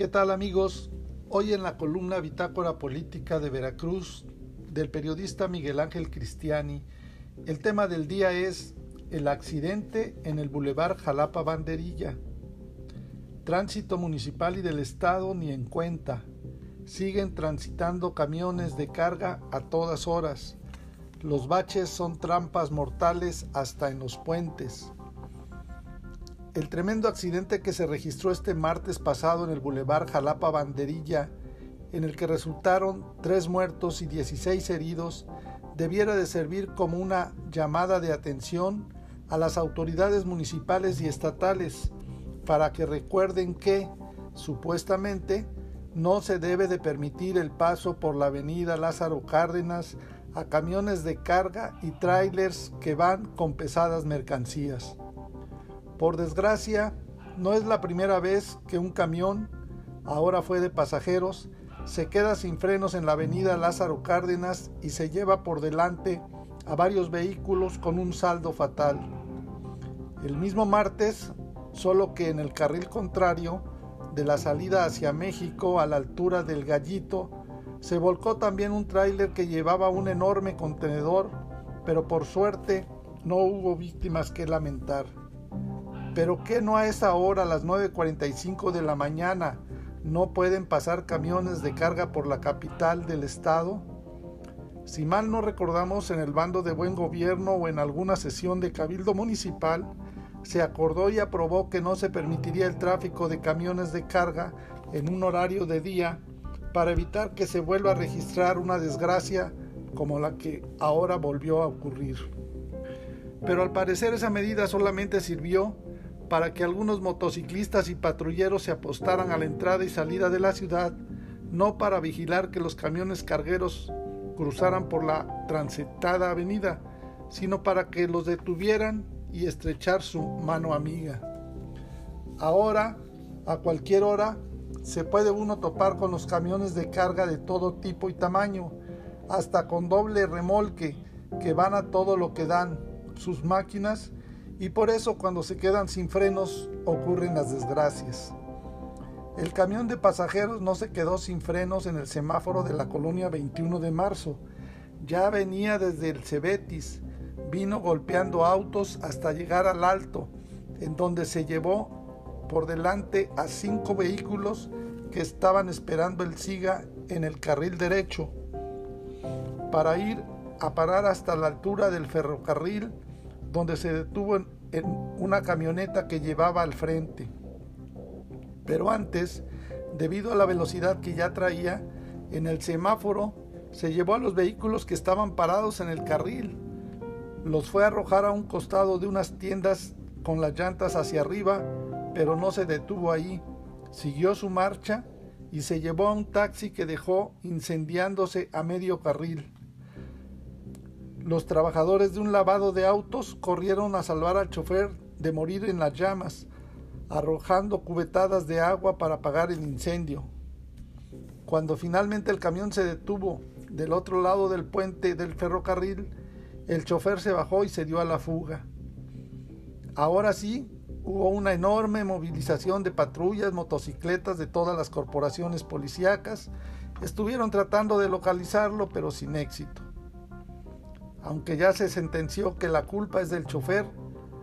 ¿Qué tal amigos? Hoy en la columna Bitácora Política de Veracruz del periodista Miguel Ángel Cristiani, el tema del día es el accidente en el Boulevard Jalapa Banderilla. Tránsito municipal y del Estado ni en cuenta. Siguen transitando camiones de carga a todas horas. Los baches son trampas mortales hasta en los puentes. El tremendo accidente que se registró este martes pasado en el Boulevard Jalapa Banderilla, en el que resultaron tres muertos y 16 heridos, debiera de servir como una llamada de atención a las autoridades municipales y estatales para que recuerden que, supuestamente, no se debe de permitir el paso por la avenida Lázaro Cárdenas a camiones de carga y trailers que van con pesadas mercancías. Por desgracia, no es la primera vez que un camión, ahora fue de pasajeros, se queda sin frenos en la avenida Lázaro Cárdenas y se lleva por delante a varios vehículos con un saldo fatal. El mismo martes, solo que en el carril contrario, de la salida hacia México a la altura del Gallito, se volcó también un tráiler que llevaba un enorme contenedor, pero por suerte no hubo víctimas que lamentar. Pero que no a esa hora, a las 9.45 de la mañana, no pueden pasar camiones de carga por la capital del estado? Si mal no recordamos, en el bando de buen gobierno o en alguna sesión de cabildo municipal, se acordó y aprobó que no se permitiría el tráfico de camiones de carga en un horario de día para evitar que se vuelva a registrar una desgracia como la que ahora volvió a ocurrir. Pero al parecer esa medida solamente sirvió para que algunos motociclistas y patrulleros se apostaran a la entrada y salida de la ciudad, no para vigilar que los camiones cargueros cruzaran por la transitada avenida, sino para que los detuvieran y estrechar su mano amiga. Ahora, a cualquier hora, se puede uno topar con los camiones de carga de todo tipo y tamaño, hasta con doble remolque, que van a todo lo que dan sus máquinas y por eso cuando se quedan sin frenos ocurren las desgracias. El camión de pasajeros no se quedó sin frenos en el semáforo de la colonia 21 de marzo. Ya venía desde el Cebetis, vino golpeando autos hasta llegar al alto, en donde se llevó por delante a cinco vehículos que estaban esperando el SIGA en el carril derecho para ir a parar hasta la altura del ferrocarril donde se detuvo en, una camioneta que llevaba al frente. Pero antes, debido a la velocidad que ya traía, en el semáforo se llevó a los vehículos que estaban parados en el carril. Los fue a arrojar a un costado de unas tiendas con las llantas hacia arriba, pero no se detuvo ahí. Siguió su marcha y se llevó a un taxi que dejó incendiándose a medio carril. Los trabajadores de un lavado de autos corrieron a salvar al chofer de morir en las llamas, arrojando cubetadas de agua para apagar el incendio. Cuando finalmente el camión se detuvo del otro lado del puente del ferrocarril, el chofer se bajó y se dio a la fuga. Ahora sí, hubo una enorme movilización de patrullas, motocicletas de todas las corporaciones policíacas. Estuvieron tratando de localizarlo, pero sin éxito aunque ya se sentenció que la culpa es del chofer,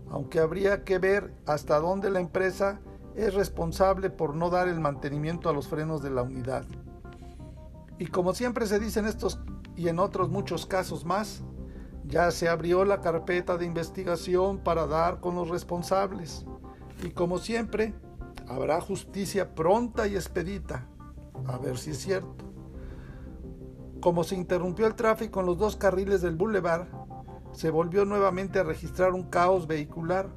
aunque habría que ver hasta dónde la empresa es responsable por no dar el mantenimiento a los frenos de la unidad. Y como siempre se dice en estos y en otros muchos casos más, ya se abrió la carpeta de investigación para dar con los responsables. Y como siempre, habrá justicia pronta y expedita. A ver si es cierto. Como se interrumpió el tráfico en los dos carriles del boulevard, se volvió nuevamente a registrar un caos vehicular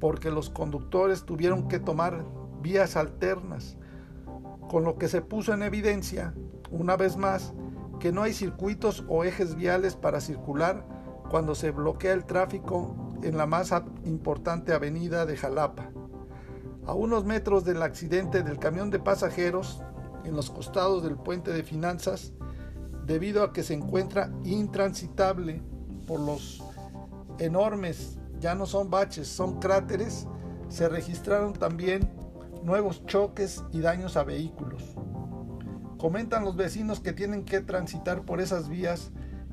porque los conductores tuvieron que tomar vías alternas, con lo que se puso en evidencia, una vez más, que no hay circuitos o ejes viales para circular cuando se bloquea el tráfico en la más importante avenida de Jalapa. A unos metros del accidente del camión de pasajeros, en los costados del puente de finanzas, debido a que se encuentra intransitable por los enormes, ya no son baches, son cráteres, se registraron también nuevos choques y daños a vehículos. Comentan los vecinos que tienen que transitar por esas vías,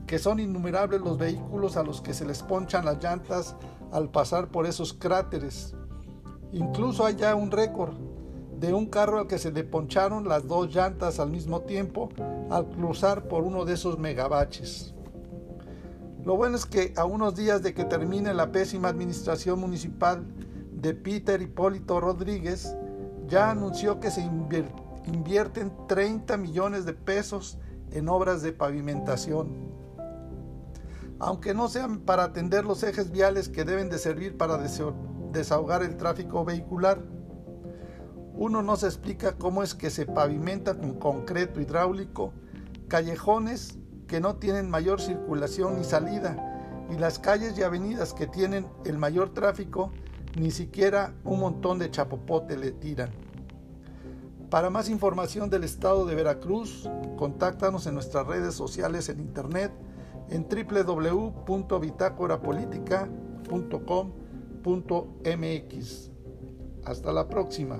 que son innumerables los vehículos a los que se les ponchan las llantas al pasar por esos cráteres. Incluso hay ya un récord de un carro al que se le poncharon las dos llantas al mismo tiempo al cruzar por uno de esos megabaches. Lo bueno es que a unos días de que termine la pésima administración municipal de Peter Hipólito Rodríguez, ya anunció que se invierten 30 millones de pesos en obras de pavimentación. Aunque no sean para atender los ejes viales que deben de servir para desahogar el tráfico vehicular, uno no se explica cómo es que se pavimenta con concreto hidráulico callejones que no tienen mayor circulación ni salida y las calles y avenidas que tienen el mayor tráfico ni siquiera un montón de chapopote le tiran. Para más información del estado de Veracruz, contáctanos en nuestras redes sociales en internet en www.bitácorapolítica.com.mx. Hasta la próxima.